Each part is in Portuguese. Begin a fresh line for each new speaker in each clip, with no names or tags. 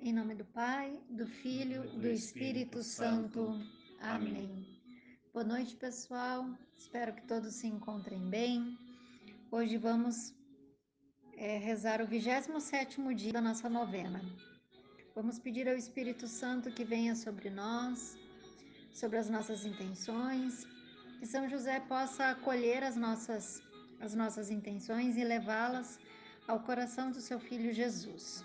Em nome do Pai, do Filho, do Espírito Santo. Amém. Boa noite, pessoal. Espero que todos se encontrem bem. Hoje vamos é, rezar o 27 dia da nossa novena. Vamos pedir ao Espírito Santo que venha sobre nós, sobre as nossas intenções, que São José possa acolher as nossas, as nossas intenções e levá-las ao coração do seu Filho Jesus.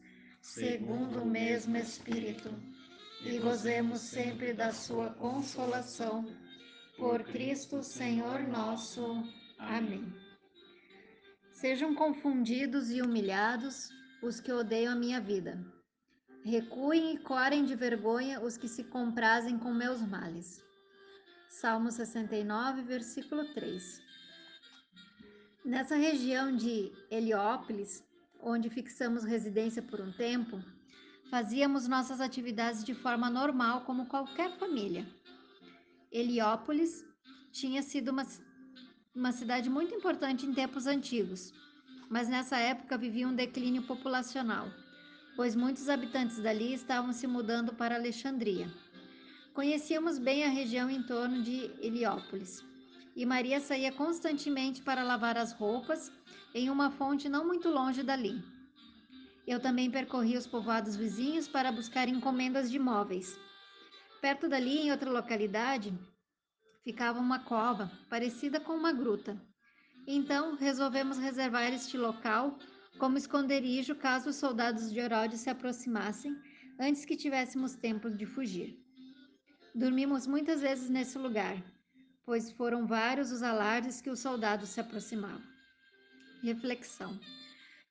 segundo o mesmo Espírito, e gozemos sempre da Sua consolação. Por Cristo Senhor nosso. Amém. Sejam confundidos e humilhados os que odeiam a minha vida. Recuem e corem de vergonha os que se comprazem com meus males. Salmo 69, versículo 3. Nessa região de Heliópolis, onde fixamos residência por um tempo, fazíamos nossas atividades de forma normal, como qualquer família. Heliópolis tinha sido uma, uma cidade muito importante em tempos antigos, mas nessa época vivia um declínio populacional, pois muitos habitantes dali estavam se mudando para Alexandria. Conhecíamos bem a região em torno de Heliópolis, e Maria saía constantemente para lavar as roupas em uma fonte não muito longe dali. Eu também percorri os povoados vizinhos para buscar encomendas de móveis. Perto dali, em outra localidade, ficava uma cova, parecida com uma gruta. Então, resolvemos reservar este local como esconderijo caso os soldados de Herodes se aproximassem antes que tivéssemos tempo de fugir. Dormimos muitas vezes nesse lugar, pois foram vários os alardes que os soldados se aproximavam. Reflexão.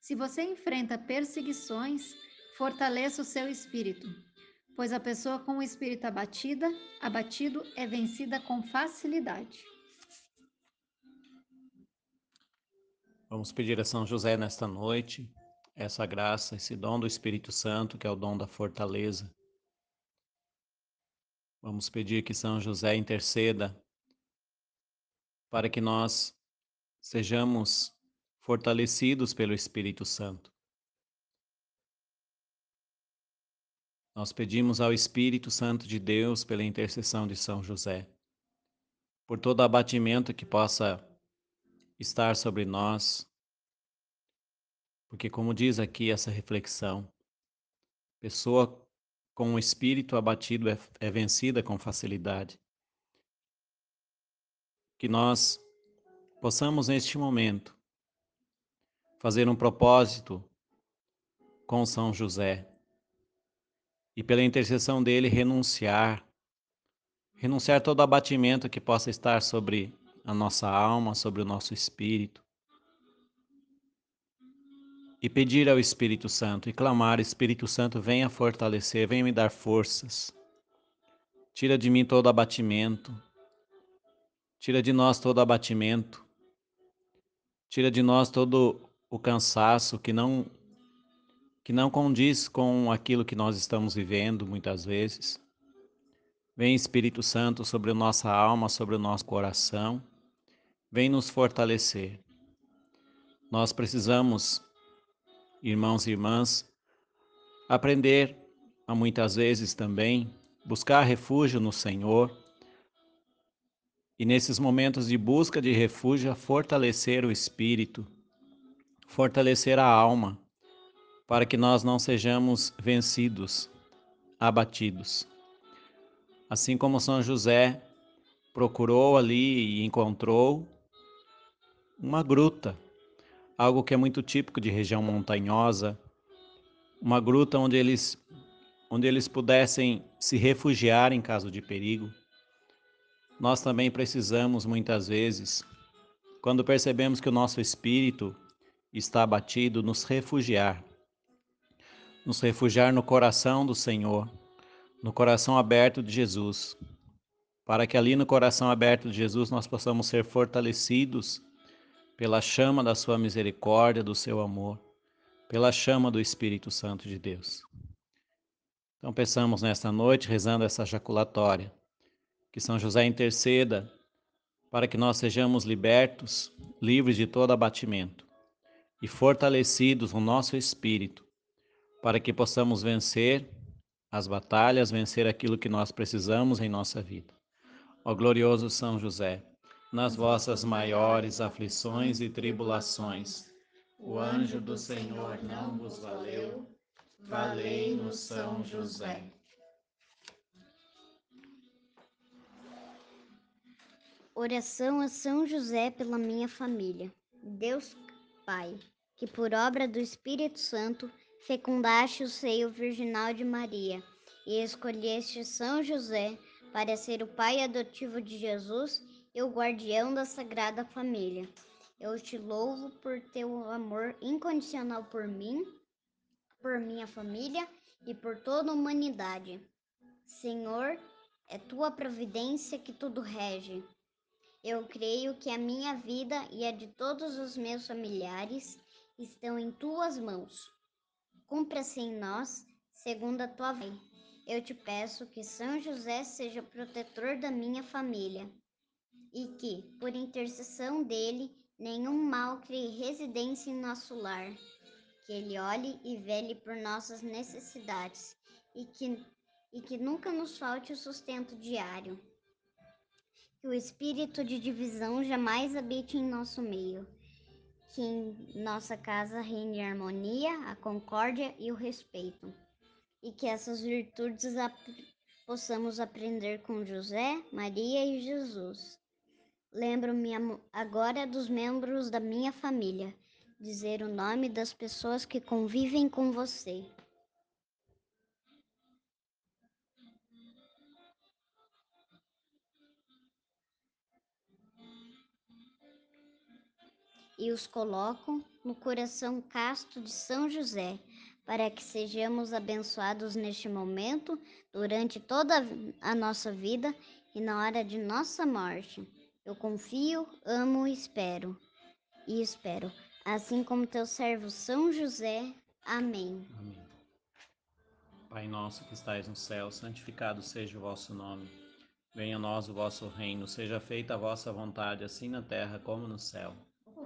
Se você enfrenta perseguições, fortaleça o seu espírito, pois a pessoa com o espírito abatida, abatido é vencida com facilidade.
Vamos pedir a São José nesta noite essa graça, esse dom do Espírito Santo, que é o dom da fortaleza. Vamos pedir que São José interceda para que nós sejamos fortalecidos pelo Espírito Santo. Nós pedimos ao Espírito Santo de Deus, pela intercessão de São José, por todo abatimento que possa estar sobre nós, porque, como diz aqui essa reflexão, pessoa com o espírito abatido é, é vencida com facilidade. Que nós possamos, neste momento, fazer um propósito com São José e pela intercessão dele renunciar, renunciar todo abatimento que possa estar sobre a nossa alma, sobre o nosso espírito. E pedir ao Espírito Santo e clamar: Espírito Santo, venha fortalecer, venha me dar forças. Tira de mim todo abatimento. Tira de nós todo abatimento. Tira de nós todo o cansaço que não que não condiz com aquilo que nós estamos vivendo muitas vezes. Vem Espírito Santo sobre a nossa alma, sobre o nosso coração. Vem nos fortalecer. Nós precisamos, irmãos e irmãs, aprender a muitas vezes também buscar refúgio no Senhor. E nesses momentos de busca de refúgio, fortalecer o espírito fortalecer a alma, para que nós não sejamos vencidos, abatidos. Assim como São José procurou ali e encontrou uma gruta, algo que é muito típico de região montanhosa, uma gruta onde eles onde eles pudessem se refugiar em caso de perigo. Nós também precisamos muitas vezes, quando percebemos que o nosso espírito está abatido, nos refugiar. nos refugiar no coração do Senhor, no coração aberto de Jesus, para que ali no coração aberto de Jesus nós possamos ser fortalecidos pela chama da Sua misericórdia, do seu amor, pela chama do Espírito Santo de Deus. Então, peçamos nesta noite, rezando essa jaculatória, que São José interceda para que nós sejamos libertos, livres de todo abatimento e fortalecidos no nosso espírito, para que possamos vencer as batalhas, vencer aquilo que nós precisamos em nossa vida. Ó glorioso São José, nas vossas maiores aflições e tribulações, o anjo do Senhor não vos valeu, valei-nos São José.
Oração a São José pela minha família. Deus Pai, que por obra do Espírito Santo fecundaste o seio virginal de Maria e escolheste São José para ser o pai adotivo de Jesus e o guardião da Sagrada Família. Eu te louvo por teu amor incondicional por mim, por minha família e por toda a humanidade. Senhor, é tua providência que tudo rege. Eu creio que a minha vida e a de todos os meus familiares estão em tuas mãos. Cumpra-se em nós, segundo a tua lei. Eu te peço que São José seja protetor da minha família e que, por intercessão dele, nenhum mal crie residência em nosso lar. Que ele olhe e vele por nossas necessidades e que, e que nunca nos falte o sustento diário. Que o espírito de divisão jamais habite em nosso meio. Que em nossa casa reine a harmonia, a concórdia e o respeito. E que essas virtudes ap possamos aprender com José, Maria e Jesus. Lembro-me agora dos membros da minha família, dizer o nome das pessoas que convivem com você. E os coloco no coração casto de São José, para que sejamos abençoados neste momento, durante toda a nossa vida e na hora de nossa morte. Eu confio, amo e espero. E espero, assim como teu servo São José. Amém.
Amém. Pai nosso que estais no céu, santificado seja o vosso nome. Venha a nós o vosso reino, seja feita a vossa vontade, assim na terra como no céu.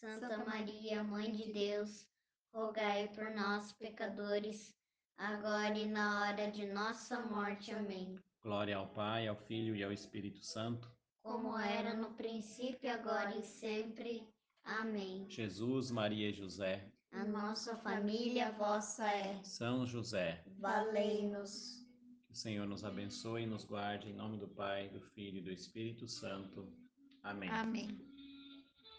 Santa Maria, Mãe de Deus, rogai por nós, pecadores, agora e na hora de nossa morte. Amém.
Glória ao Pai, ao Filho e ao Espírito Santo,
como era no princípio, agora e sempre. Amém.
Jesus, Maria e José,
a nossa família vossa é.
São José,
valei-nos.
Que o Senhor nos abençoe e nos guarde em nome do Pai, do Filho e do Espírito Santo. Amém.
Amém.